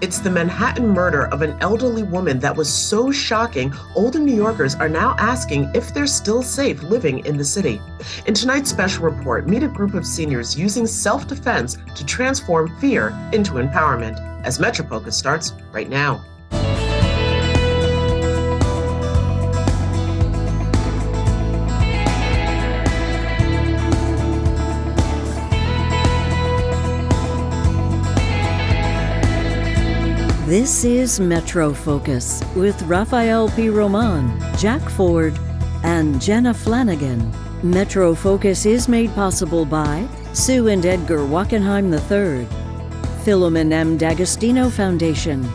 It's the Manhattan murder of an elderly woman that was so shocking, older New Yorkers are now asking if they're still safe living in the city. In tonight's special report, meet a group of seniors using self defense to transform fear into empowerment. As MetroFocus starts right now. This is Metro Focus with Rafael Pi Roman, Jack Ford, and Jenna Flanagan. Metro Focus is made possible by Sue and Edgar Wachenheim III, Filomen M. D'Agostino Foundation,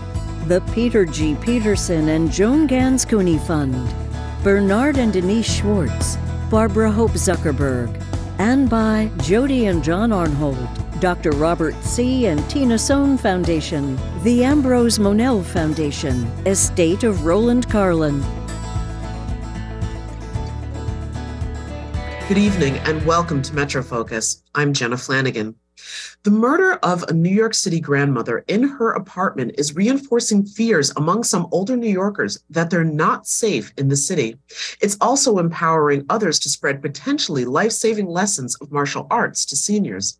the Peter G. Peterson and Joan Ganz Cooney Fund, Bernard and Denise Schwartz, Barbara Hope Zuckerberg, and by Jody and John Arnhold. Dr. Robert C. and Tina Sohn Foundation, the Ambrose Monell Foundation, Estate of Roland Karlen. Good evening and welcome to Metro Focus. I'm Jenna Flanagan. The murder of a New York City grandmother in her apartment is reinforcing fears among some older New Yorkers that they're not safe in the city. It's also empowering others to spread potentially life saving lessons of martial arts to seniors.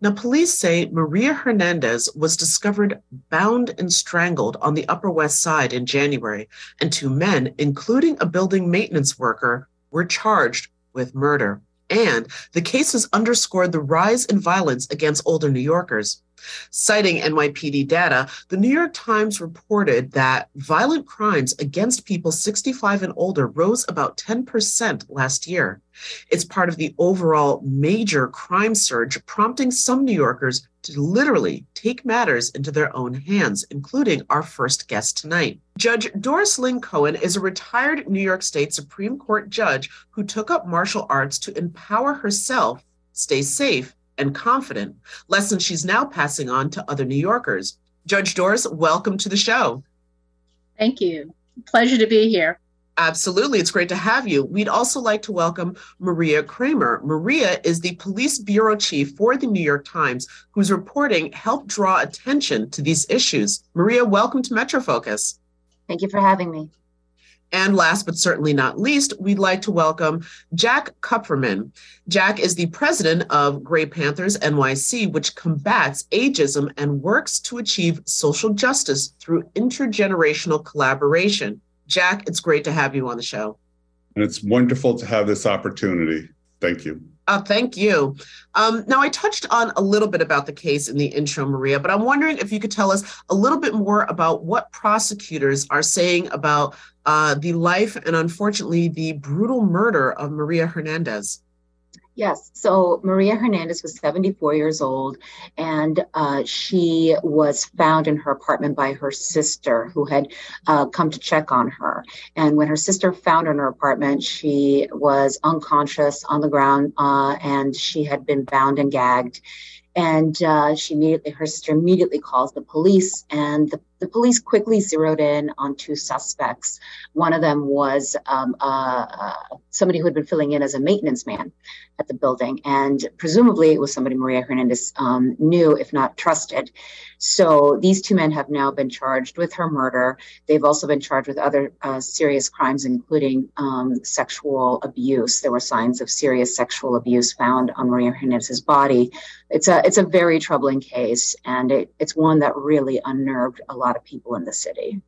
Now, police say Maria Hernandez was discovered bound and strangled on the Upper West Side in January, and two men, including a building maintenance worker, were charged with murder. And the case has underscored the rise in violence against older New Yorkers. Citing NYPD data, the New York Times reported that violent crimes against people 65 and older rose about 10% last year. It's part of the overall major crime surge, prompting some New Yorkers to literally take matters into their own hands, including our first guest tonight. Judge Doris Ling-Cohan is a retired New York State Supreme Court judge who took up martial arts to empower herself, stay safe, and confident, lessons she's now passing on to other New Yorkers. Judge Doris, welcome to the show. Thank you. Pleasure to be here. Absolutely. It's great to have you. We'd also like to welcome Maria Cramer. Maria is the police bureau chief for the New York Times, whose reporting helped draw attention to these issues. Maria, welcome to MetroFocus. Thank you for having me. And last but certainly not least, we'd like to welcome Jack Kupferman. Jack is the president of Gray Panthers NYC, which combats ageism and works to achieve social justice through intergenerational collaboration. Jack, it's great to have you on the show. And it's wonderful to have this opportunity. Thank you. Uh, thank you. Um, now, I touched on a little bit about the case in the intro, Maria, but I'm wondering if you could tell us a little bit more about what prosecutors are saying about uh, the life and unfortunately the brutal murder of Maria Hernandez. Yes. So Maria Hernandez was 74 years old, and uh, she was found in her apartment by her sister, who had uh, come to check on her. And when her sister found her in her apartment, she was unconscious on the ground, uh, and she had been bound and gagged. And uh, she immediately, her sister immediately calls the police, and the the police quickly zeroed in on two suspects. One of them was um, uh, uh, somebody who had been filling in as a maintenance man at the building, and presumably it was somebody Maria Hernandez um, knew, if not trusted. So these two men have now been charged with her murder. They've also been charged with other uh, serious crimes, including um, sexual abuse. There were signs of serious sexual abuse found on Maria Hernandez's body. It's a it's a very troubling case, and it, it's one that really unnerved a lot of people in the city.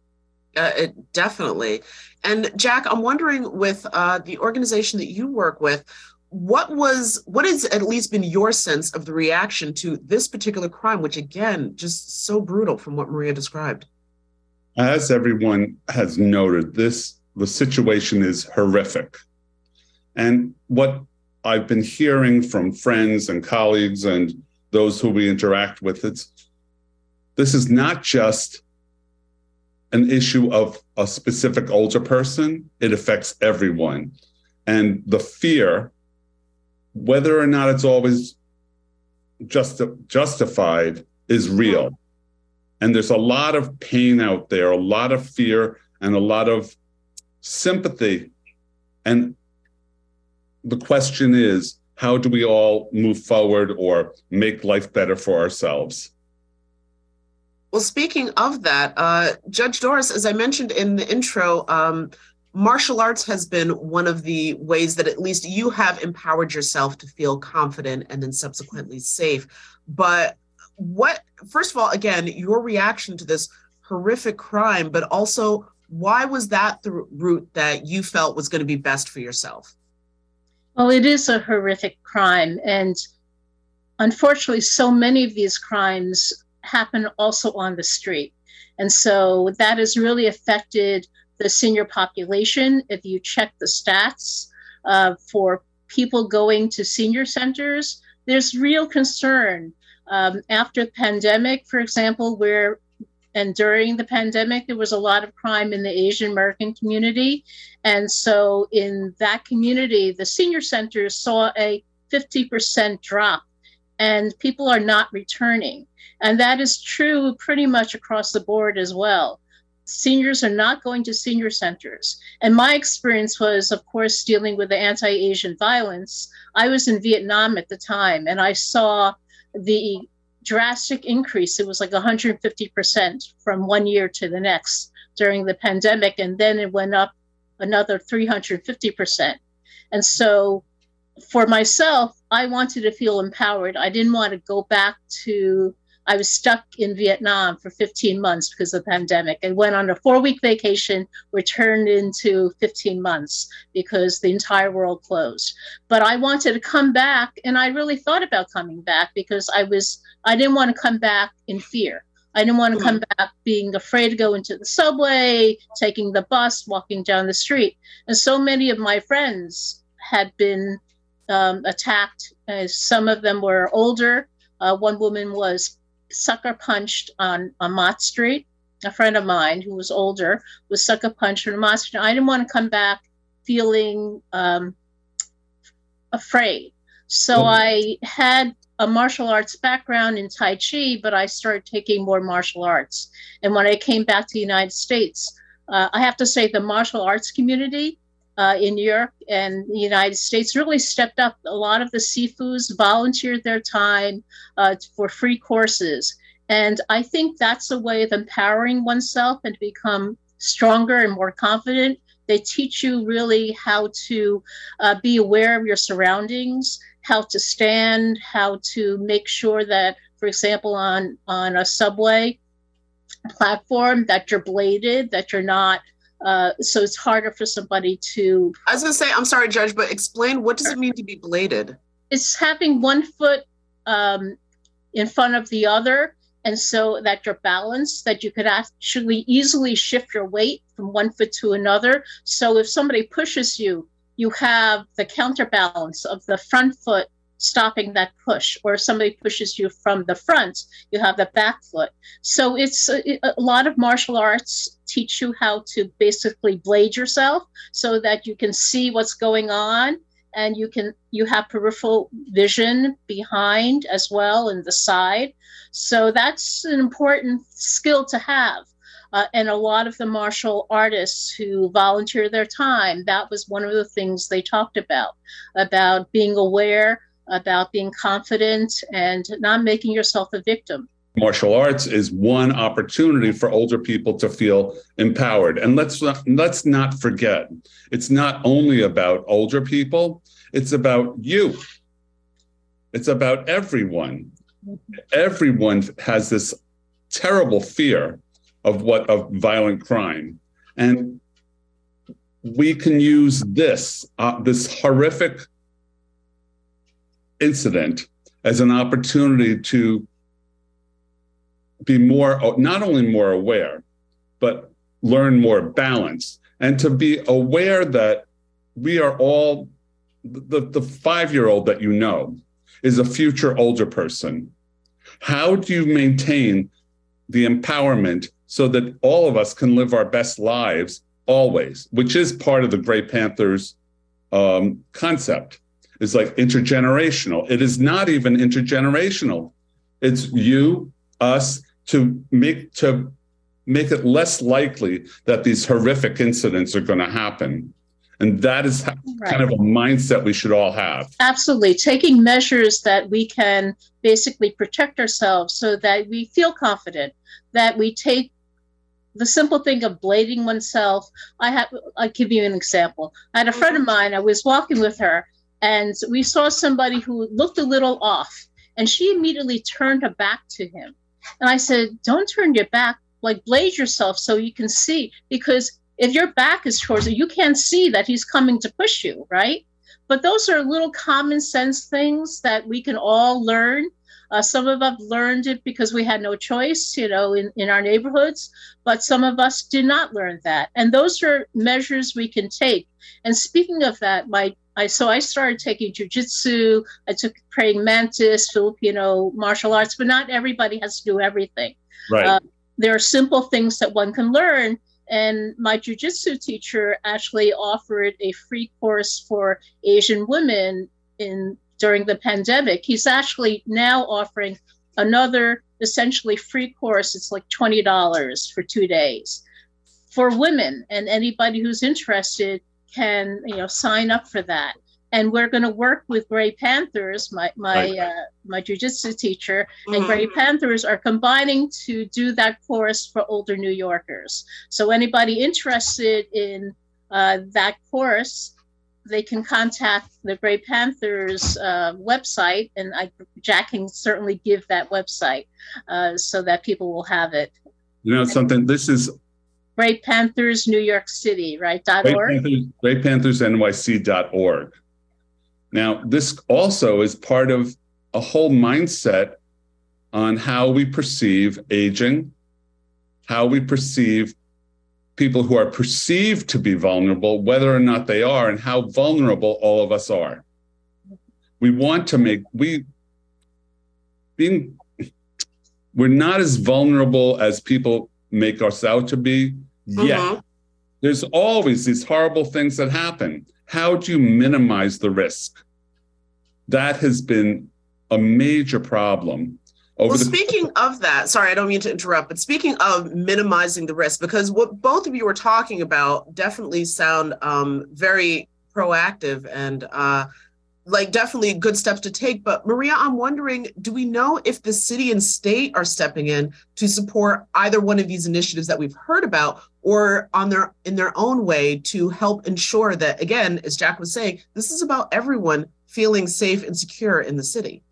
Uh, it, definitely. And Jack, I'm wondering with uh, the organization that you work with, what was what has at least been your sense of the reaction to this particular crime, which again, just so brutal from what Maria described? As everyone has noted, this the situation is horrific. And what I've been hearing from friends and colleagues and those who we interact with, it's this is not just an issue of a specific older person, it affects everyone. And the fear, whether or not it's always justi- justified, is real. And there's a lot of pain out there, a lot of fear, and a lot of sympathy. And the question is how do we all move forward or make life better for ourselves? Well, speaking of that, uh, Judge Doris, as I mentioned in the intro, um, martial arts has been one of the ways that at least you have empowered yourself to feel confident and then subsequently safe. But what, first of all, again, your reaction to this horrific crime, but also why was that the route that you felt was going to be best for yourself? Well, it is a horrific crime. And unfortunately, so many of these crimes happen also on the street. And so that has really affected the senior population. If you check the stats uh, for people going to senior centers, there's real concern. Um, after the pandemic, for example, where and during the pandemic, there was a lot of crime in the Asian American community. And so, in that community, the senior centers saw a 50% drop, and people are not returning. And that is true pretty much across the board as well. Seniors are not going to senior centers. And my experience was, of course, dealing with the anti Asian violence. I was in Vietnam at the time, and I saw the drastic increase. It was like 150% from one year to the next during the pandemic. And then it went up another 350%. And so for myself, I wanted to feel empowered. I didn't want to go back to I was stuck in Vietnam for 15 months because of the pandemic. I went on a four week vacation, returned into 15 months because the entire world closed. But I wanted to come back, and I really thought about coming back because I was, I didn't want to come back in fear. I didn't want to come mm-hmm. back being afraid to go into the subway, taking the bus, walking down the street. And so many of my friends had been um, attacked. Uh, some of them were older. Uh, one woman was sucker punched on, on Mott Street. A friend of mine who was older was sucker punched on Mott Street. I didn't want to come back feeling um, afraid. So mm-hmm. I had a martial arts background in Tai Chi, but I started taking more martial arts. And when I came back to the United States, uh, I have to say the martial arts community uh, in Europe and the United States really stepped up. A lot of the Sifus volunteered their time uh, for free courses. And I think that's a way of empowering oneself and to become stronger and more confident. They teach you really how to uh, be aware of your surroundings, how to stand, how to make sure that, for example, on, on a subway platform, that you're bladed, that you're not uh, so it's harder for somebody to. I was going to say, I'm sorry, Judge, but explain what does it mean to be bladed? It's having one foot um, in front of the other, and so that you're balanced, that you could actually easily shift your weight from one foot to another. So if somebody pushes you, you have the counterbalance of the front foot stopping that push or if somebody pushes you from the front you have the back foot. So it's a, a, lot of martial arts teach you how to basically blade yourself so that you can see what's going on and you can you have peripheral vision behind as well and the side. So that's an important skill to have uh, and a lot of the martial artists who volunteer their time that was one of the things they talked about about being aware about being confident and not making yourself a victim. Martial arts is one opportunity for older people to feel empowered. And let's not, let's not forget, it's not only about older people, it's about you. It's about everyone. Everyone has this terrible fear of what of violent crime. And we can use this uh, this horrific incident as an opportunity to be more, not only more aware, but learn more balance and to be aware that we are all the, the five year old that you know is a future older person. How do you maintain the empowerment so that all of us can live our best lives always, which is part of the Gray Panthers um, concept? Is like intergenerational. It is not even intergenerational. It's you, us, to make to make it less likely that these horrific incidents are going to happen. And that is right. kind of a mindset we should all have. Absolutely. Taking measures that we can basically protect ourselves so that we feel confident, that we take the simple thing of blading oneself. I have, I'll give you an example. I had a friend of mine, I was walking with her, and we saw somebody who looked a little off, and she immediately turned her back to him. And I said, Don't turn your back, like blade yourself so you can see, because if your back is towards it, you can't see that he's coming to push you, right? But those are little common sense things that we can all learn. Uh, some of us learned it because we had no choice, you know, in, in our neighborhoods, but some of us did not learn that. And those are measures we can take. And speaking of that, my I so I started taking jujitsu. I took praying mantis, Filipino martial arts, but not everybody has to do everything. Right. Uh, there are simple things that one can learn and my jujitsu teacher actually offered a free course for Asian women in during the pandemic. He's actually now offering another essentially free course. It's like twenty dollars for two days for women, and anybody who's interested can you know sign up for that and we're going to work with Gray Panthers, my my right. uh, my jujitsu teacher, mm-hmm. and Gray Panthers are combining to do that course for older New Yorkers. So anybody interested in uh, that course, they can contact the Gray Panthers uh, website, and I, Jack can certainly give that website uh, so that people will have it. You know something. This is Gray Panthers New York City, right? Org. Panthers, Gray Panthers NYC dot org. Now, this also is part of a whole mindset on how we perceive aging, how we perceive people who are perceived to be vulnerable, whether or not they are, and how vulnerable all of us are. We want to make, we, being, we're not as vulnerable as people make us out to be yet. Uh-huh. There's always these horrible things that happen. How do you minimize the risk? that has been a major problem. Over well, the- speaking of that, sorry, I don't mean to interrupt, but speaking of minimizing the risk, because what both of you were talking about definitely sound um, very proactive and uh, like definitely good steps to take. But Maria, I'm wondering, do we know if the city and state are stepping in to support either one of these initiatives that we've heard about, or on their in their own way to help ensure that, again, as Jack was saying, this is about everyone feeling safe and secure in the city?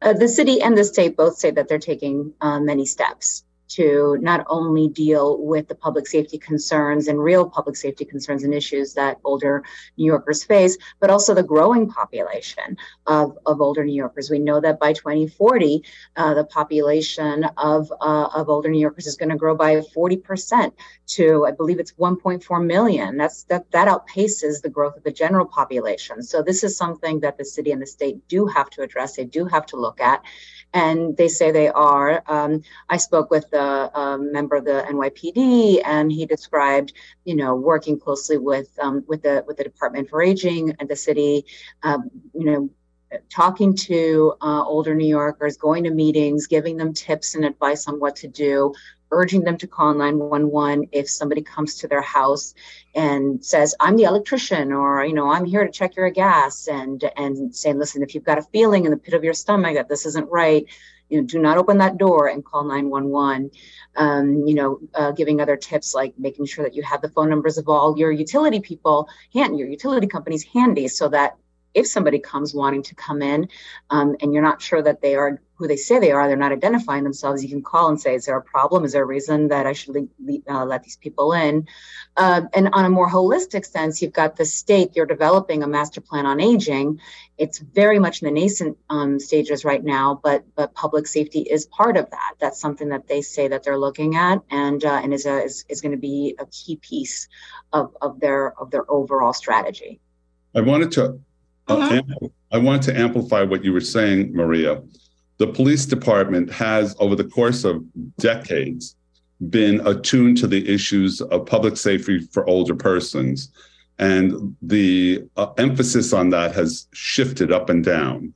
Uh, the city and the state both say that they're taking uh, many steps to not only deal with the public safety concerns and real public safety concerns and issues that older New Yorkers face, but also the growing population of, of older New Yorkers. We know that by 2040, uh, the population of, uh, of older New Yorkers is going to grow by 40% to, I believe it's 1.4 million. That's that that outpaces the growth of the general population. So this is something that the city and the state do have to address. They do have to look at and they say they are. Um, I spoke with a, a, member of the NYPD, and he described, you know, working closely with um, with the with the Department for Aging and the city, um, you know. Talking to uh, older New Yorkers, going to meetings, giving them tips and advice on what to do, urging them to call 911 if somebody comes to their house and says i'm the electrician or you know i'm here to check your gas and and saying listen if you've got a feeling in the pit of your stomach that this isn't right you know do not open that door and call 911 um, you know uh, giving other tips like making sure that you have the phone numbers of all your utility people hand your utility companies handy so that if somebody comes wanting to come in um, and you're not sure that they are who they say they are, they're not identifying themselves, you can call and say, is there a problem? Is there a reason that I should uh, let these people in? Uh, and on a more holistic sense, you've got the state, you're developing a master plan on aging. It's very much in the nascent um, stages right now, but but public safety is part of that. That's something that they say that they're looking at and uh, and is, a, is, is going to be a key piece of, of their of their overall strategy. I wanted to uh, I want to amplify what you were saying, Maria. The police department has, over the course of decades, been attuned to the issues of public safety for older persons. And the uh, emphasis on that has shifted up and down.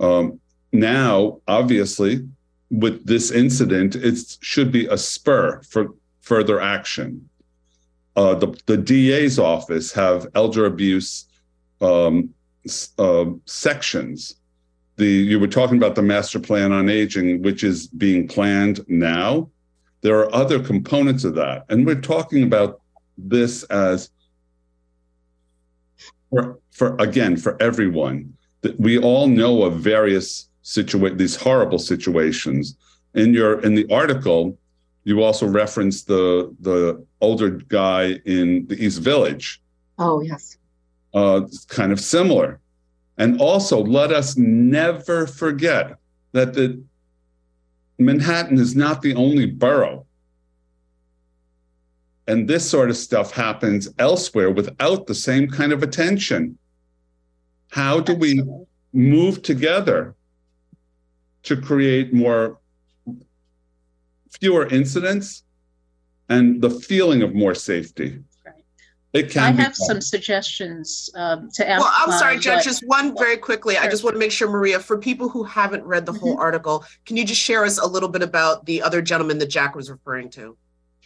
Um, now, obviously, with this incident, it should be a spur for further action. uh, the, the DA's office have elder abuse um, uh, sections. The you were talking about the master plan on aging, which is being planned now. There are other components of that, and we're talking about this as for, for again for everyone that we all know of various situa- these horrible situations. In your in the article, you also referenced the the older guy in the East Village. Oh yes. Uh, kind of similar, and also let us never forget that the Manhattan is not the only borough. And this sort of stuff happens elsewhere without the same kind of attention. How do we move together to create more fewer incidents and the feeling of more safety. It can. I have some suggestions um, to ask. Well, I'm sorry, Judge. Just one very quickly. Sure. I just want to make sure, Maria, for people who haven't read the whole mm-hmm. article, can you just share us a little bit about the other gentleman that Jack was referring to?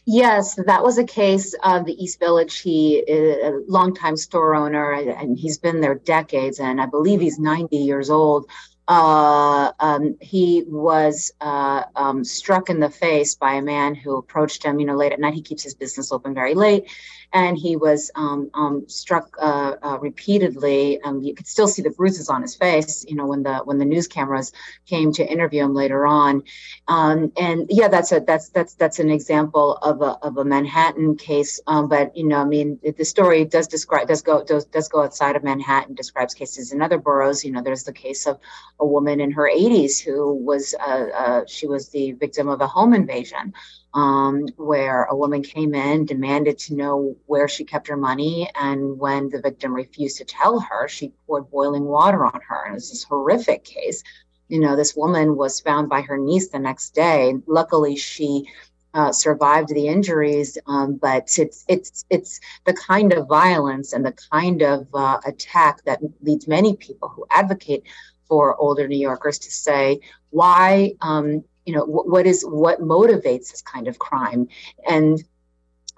Yes, that was a case of the East Village. He a longtime store owner, and he's been there decades, and I believe he's 90 years old. Uh, um, he was uh, um, struck in the face by a man who approached him. You know, late at night, he keeps his business open very late, and he was um, um struck uh, uh, repeatedly. Um, you could still see the bruises on his face. You know, when the when the news cameras came to interview him later on, um, and yeah, that's a that's that's that's an example of a of a Manhattan case. but you know, I mean, the story does describe does go does, does go outside of Manhattan. Describes cases in other boroughs. You know, there's the case of a woman in her 80s who was uh, uh, she was the victim of a home invasion um, where a woman came in demanded to know where she kept her money and when the victim refused to tell her she poured boiling water on her. And it was this horrific case. You know this woman was found by her niece the next day. Luckily she uh, survived the injuries, um, but it's it's it's the kind of violence and the kind of uh, attack that leads many people who advocate for older New Yorkers to say why, um, you know, w- what is what motivates this kind of crime, and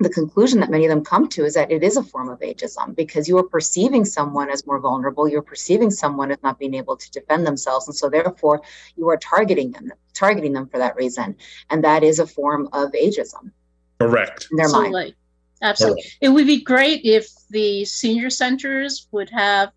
the conclusion that many of them come to is that it is a form of ageism because you are perceiving someone as more vulnerable, you're perceiving someone as not being able to defend themselves, and so therefore you are targeting them, targeting them for that reason, and that is a form of ageism. Correct. In their Absolutely. mind. Absolutely. Correct. It would be great if the senior centers would have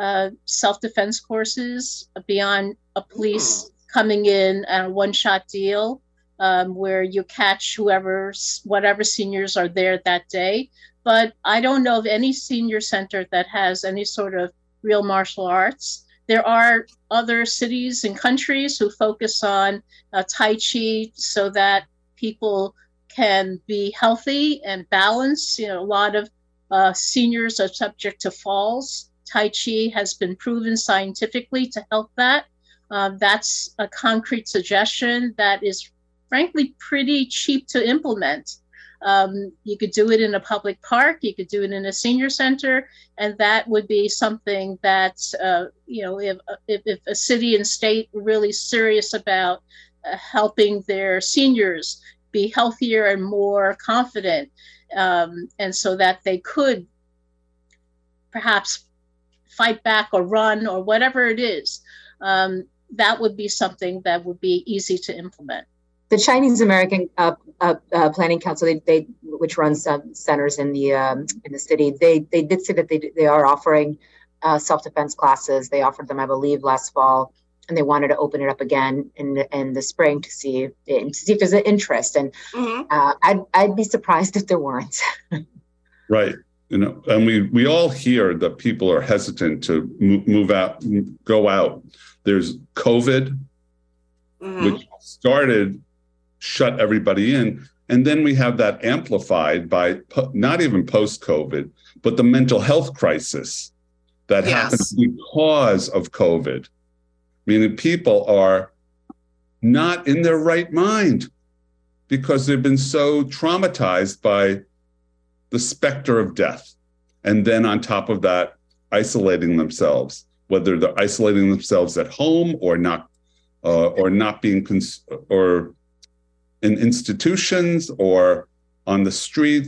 uh, self defense courses beyond a police. Coming in and a one shot deal um, where you catch whoever, whatever seniors are there that day. But I don't know of any senior center that has any sort of real martial arts. There are other cities and countries who focus on uh, Tai Chi so that people can be healthy and balanced. You know, a lot of uh, seniors are subject to falls. Tai Chi has been proven scientifically to help that. Um, that's a concrete suggestion that is frankly pretty cheap to implement. Um, you could do it in a public park, you could do it in a senior center, and that would be something that, uh, you know, if, if, if, a city and state were really serious about uh, helping their seniors be healthier and more confident, um, and so that they could perhaps fight back or run or whatever it is, um, that would be something that would be easy to implement. The Chinese American uh, uh, uh, Planning Council, they, they, which runs some centers in the um, in the city, they they did say that they they are offering uh, self defense classes. They offered them, I believe, last fall, and they wanted to open it up again in in the spring to see to see if there's an interest. And mm-hmm. Uh, I'd I'd be surprised if there weren't. right you know, and we we all hear that people are hesitant to move out, go out. There's COVID, mm-hmm. which started shut everybody in, and then we have that amplified by not even post COVID, but the mental health crisis that yes. happens because of COVID. Meaning people are not in their right mind because they've been so traumatized by the specter of death. And then on top of that, isolating themselves, whether they're isolating themselves at home or not, uh, or not being, cons- or in institutions or on the street.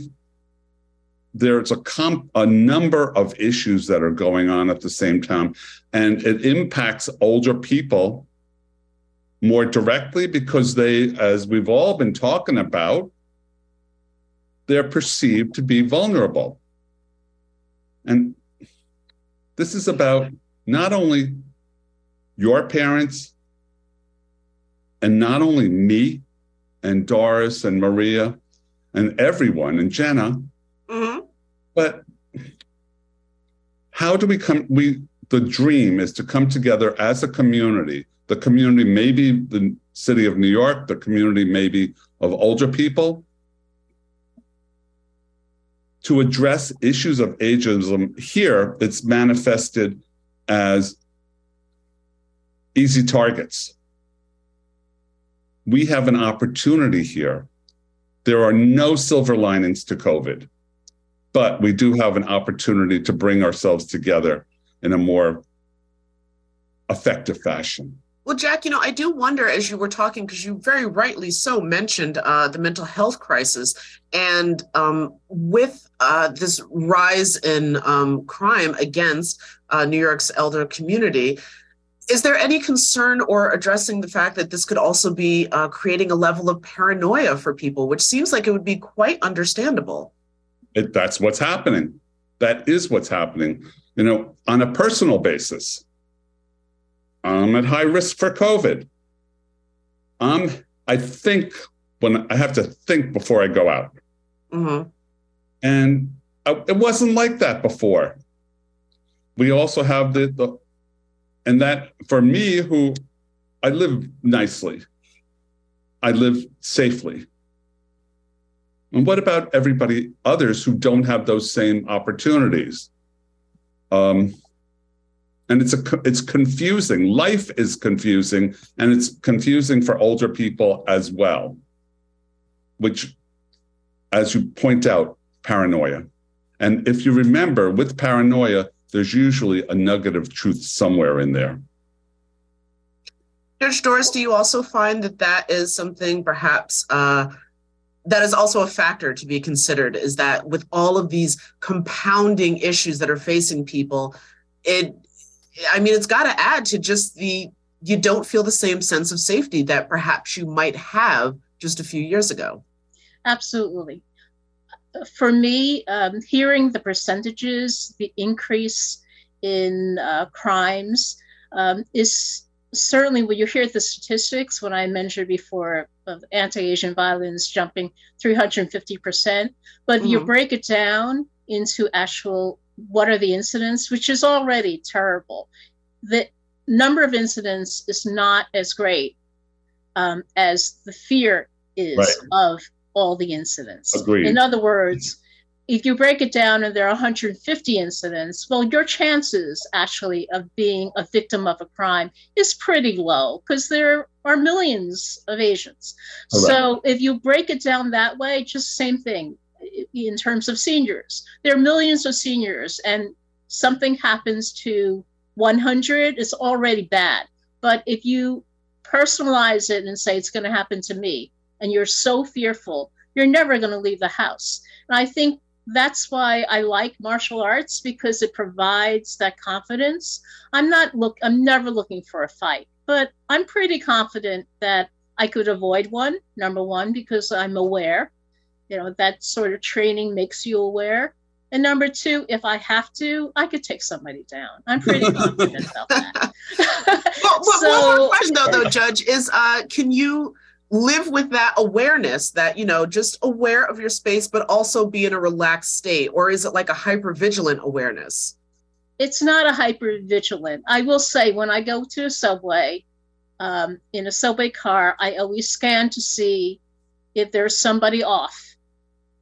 there's a comp a number of issues that are going on at the same time and it impacts older people more directly because they as we've all been talking about they're perceived to be vulnerable and this is about not only your parents and not only me and Doris and Maria and everyone and Jenna, mm-hmm. but how do we come? We the dream is to come together as a community. The community, maybe the city of New York, the community, maybe of older people, to address issues of ageism. Here, it's manifested as easy targets we have an opportunity here. There are no silver linings to COVID, but we do have an opportunity to bring ourselves together in a more effective fashion. Well, Jack, you know, I do wonder as you were talking, because you very rightly so mentioned uh, the mental health crisis. And um, with uh, this rise in um, crime against uh, New York's elder community, is there any concern or addressing the fact that this could also be uh, creating a level of paranoia for people, which seems like it would be quite understandable? It, that's what's happening. That is what's happening. You know, on a personal basis, I'm at high risk for COVID. Um, I think when I have to think before I go out. Mm-hmm. And I, it wasn't like that before. We also have the, the and that for me, who I live nicely, I live safely. And what about everybody others who don't have those same opportunities? Um, and it's a it's confusing. Life is confusing, and it's confusing for older people as well. Which, as you point out, paranoia. And if you remember, with paranoia, there's usually a nugget of truth somewhere in there. Judge Doris, do you also find that that is something perhaps uh, that is also a factor to be considered? Is that with all of these compounding issues that are facing people, it, I mean, it's got to add to just the, you don't feel the same sense of safety that perhaps you might have just a few years ago. Absolutely for me, um, hearing the percentages, the increase in uh, crimes um, is certainly when you hear the statistics, when I mentioned before of anti-Asian violence jumping 350%, but mm-hmm. you break it down into actual what are the incidents, which is already terrible. The number of incidents is not as great um, as the fear is right. of all the incidents. Agreed. In other words, if you break it down and there are 150 incidents, well, your chances actually of being a victim of a crime is pretty low because there are millions of Asians. Right. So if you break it down that way, just same thing in terms of seniors. There are millions of seniors, and something happens to 100, it's already bad. But if you personalize it and say it's going to happen to me, and you're so fearful, you're never going to leave the house. And I think that's why I like martial arts because it provides that confidence. I'm not look I'm never looking for a fight, but I'm pretty confident that I could avoid one. Number 1 because I'm aware. You know, that sort of training makes you aware. And number two, if I have to, I could take somebody down. I'm pretty confident about that. well, so, one more question though, though, Judge, is uh, can you live with that awareness that you know just aware of your space but also be in a relaxed state or is it like a hyper vigilant awareness it's not a hyper vigilant i will say when i go to a subway um, in a subway car i always scan to see if there's somebody off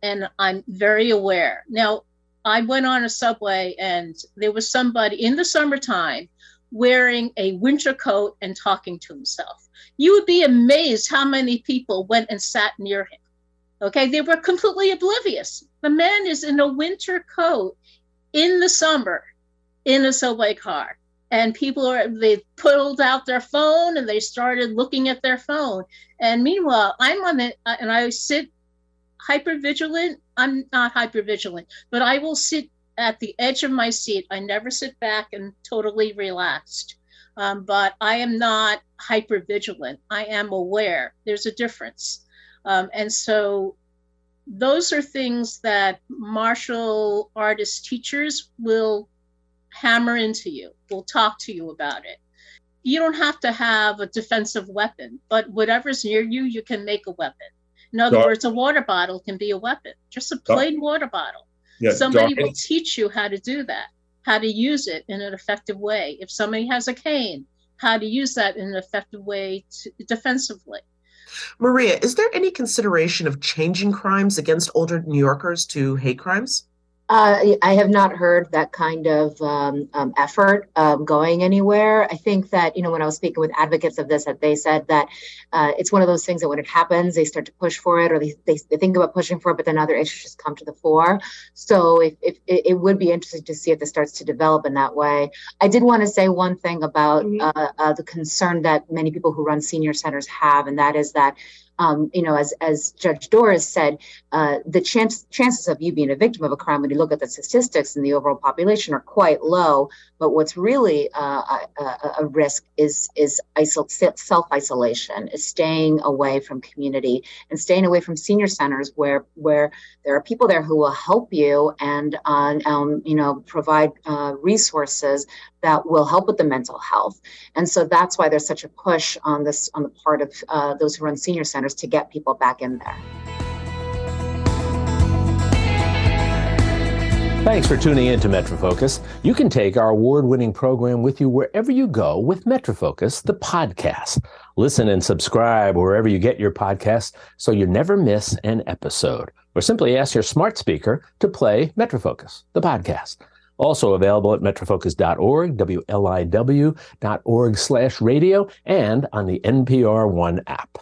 and i'm very aware now i went on a subway and there was somebody in the summertime wearing a winter coat and talking to himself. You would be amazed how many people went and sat near him. Okay, they were completely oblivious. The man is in a winter coat in the summer in a subway car. And people are, they pulled out their phone and they started looking at their phone. And meanwhile, I'm on it uh, and I sit hypervigilant, I'm not hypervigilant, but I will sit at the edge of my seat. I never sit back and totally relaxed. Um, but I am not hypervigilant. I am aware. There's a difference. Um, and so those are things that martial artist teachers will hammer into you, will talk to you about it. You don't have to have a defensive weapon, but whatever's near you, you can make a weapon. In other words, a water bottle can be a weapon, just a plain water bottle. Yeah, Somebody will teach you how to do that, how to use it in an effective way. If somebody has a cane, how to use that in an effective way to, defensively. Maria, is there any consideration of changing crimes against older New Yorkers to hate crimes? Uh, I have not heard that kind of um, um, effort um, going anywhere. I think that, you know, when I was speaking with advocates of this, that they said that uh, it's one of those things that when it happens, they start to push for it or they, they, they, think about pushing for it, but then other issues just come to the fore. So if, if it, would be interesting to see if this starts to develop in that way. I did want to say one thing about mm-hmm. uh, uh the concern that many people who run senior centers have, and that is that um, you know, as as Judge Doris said, uh, the chance chances of you being a victim of a crime, when you look at the statistics in the overall population, are quite low. But what's really uh, a, a, risk is is isol- self isolation, is staying away from community and staying away from senior centers where where there are people there who will help you and uh, um, you know provide uh, resources that will help with the mental health. And so that's why there's such a push on this on the part of uh, those who run senior centers to get people back in there. Thanks for tuning in to MetroFocus. You can take our award winning program with you wherever you go with MetroFocus, the podcast. Listen and subscribe wherever you get your podcasts so you never miss an episode. Or simply ask your smart speaker to play MetroFocus, the podcast. Also available at metrofocus.org, WLIW.org slash radio, and on the NPR One app.